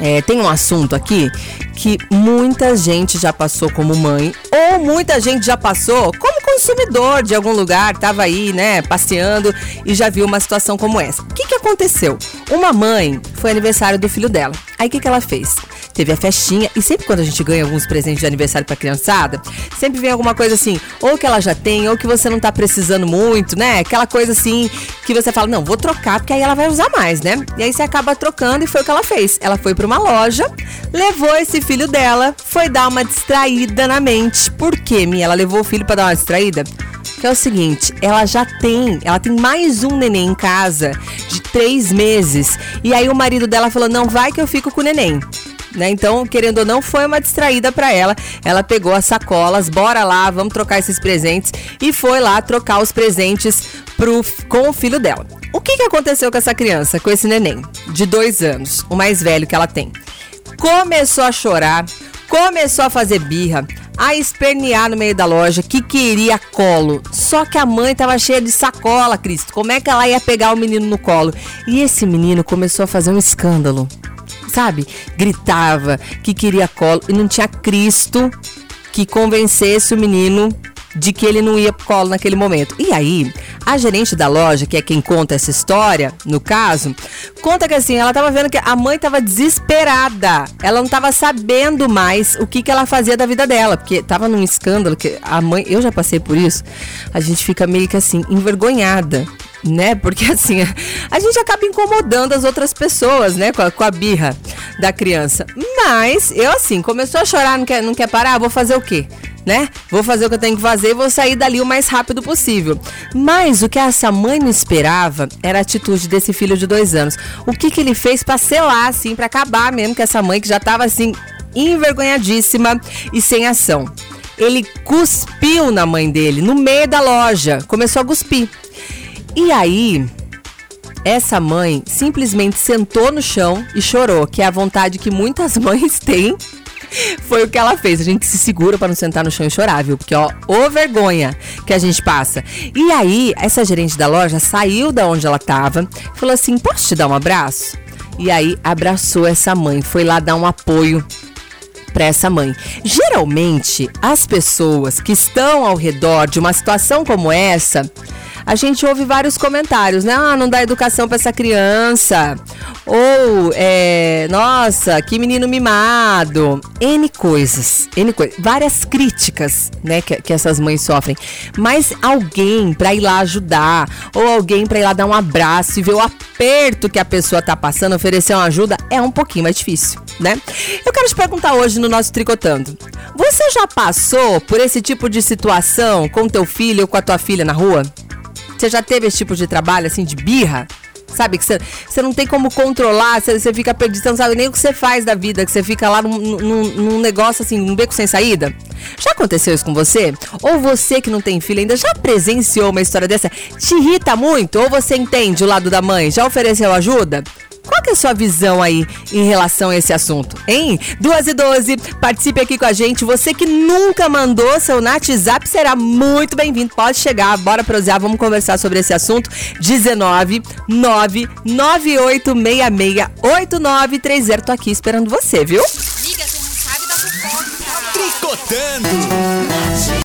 É, tem um assunto aqui que muita gente já passou como mãe ou muita gente já passou como consumidor de algum lugar, tava aí, né, passeando e já viu uma situação como essa. O que, que aconteceu? Uma mãe foi aniversário do filho dela. Aí o que, que ela fez? Teve a festinha e sempre quando a gente ganha alguns presentes de aniversário pra criançada, sempre vem alguma coisa assim, ou que ela já tem, ou que você não tá precisando muito, né? Aquela coisa assim que você fala, não, vou trocar porque aí ela vai usar mais, né? E aí você acaba trocando e foi o que ela fez. Ela foi para uma loja, levou esse filho dela, foi dar uma distraída na mente. Por quê, Mia? Ela levou o filho para dar uma distraída? Que é o seguinte, ela já tem, ela tem mais um neném em casa três meses. E aí o marido dela falou: não vai que eu fico com o neném. Né? Então, querendo ou não, foi uma distraída para ela. Ela pegou as sacolas, bora lá, vamos trocar esses presentes e foi lá trocar os presentes pro, com o filho dela. O que, que aconteceu com essa criança, com esse neném de dois anos, o mais velho que ela tem? Começou a chorar, começou a fazer birra, a espernear no meio da loja que queria colo. Só que a mãe tava cheia de sacola, Cristo. Como é que ela ia pegar o menino no colo? E esse menino começou a fazer um escândalo sabe? Gritava que queria colo e não tinha Cristo que convencesse o menino de que ele não ia pro colo naquele momento. E aí, a gerente da loja, que é quem conta essa história, no caso, conta que assim, ela tava vendo que a mãe tava desesperada. Ela não tava sabendo mais o que, que ela fazia da vida dela, porque tava num escândalo que a mãe, eu já passei por isso. A gente fica meio que assim envergonhada né? Porque assim, a gente acaba incomodando as outras pessoas, né? Com a, com a birra da criança. Mas eu, assim, começou a chorar, não quer, não quer parar, vou fazer o quê? Né? Vou fazer o que eu tenho que fazer e vou sair dali o mais rápido possível. Mas o que essa mãe não esperava era a atitude desse filho de dois anos. O que, que ele fez para selar, assim, para acabar mesmo com essa mãe que já tava assim, envergonhadíssima e sem ação. Ele cuspiu na mãe dele, no meio da loja. Começou a cuspir. E aí, essa mãe simplesmente sentou no chão e chorou, que é a vontade que muitas mães têm. Foi o que ela fez. A gente se segura para não sentar no chão e chorar, viu? Porque, ó, ô vergonha que a gente passa. E aí, essa gerente da loja saiu da onde ela tava, falou assim: Posso te dar um abraço? E aí, abraçou essa mãe, foi lá dar um apoio para essa mãe. Geralmente, as pessoas que estão ao redor de uma situação como essa a gente ouve vários comentários, né? Ah, não dá educação para essa criança. Ou, é, nossa, que menino mimado. N coisas, N coisas. Várias críticas, né, que, que essas mães sofrem. Mas alguém para ir lá ajudar, ou alguém para ir lá dar um abraço e ver o aperto que a pessoa tá passando, oferecer uma ajuda, é um pouquinho mais difícil, né? Eu quero te perguntar hoje no nosso Tricotando. Você já passou por esse tipo de situação com teu filho ou com a tua filha na rua? Você já teve esse tipo de trabalho, assim, de birra? Sabe, que você não tem como controlar, você fica perdido, não sabe nem o que você faz da vida, que você fica lá num, num, num, negócio assim, um beco sem saída. Já aconteceu isso com você? Ou você que não tem filho ainda já presenciou uma história dessa? Te irrita muito? Ou você entende o lado da mãe? Já ofereceu ajuda? Qual que é a sua visão aí em relação a esse assunto, hein? 2 e 12, participe aqui com a gente. Você que nunca mandou seu WhatsApp será muito bem-vindo. Pode chegar, bora prosear, vamos conversar sobre esse assunto. 19 99866 8930. Tô aqui esperando você, viu? Liga, você não sabe da fofoca. Tricotando.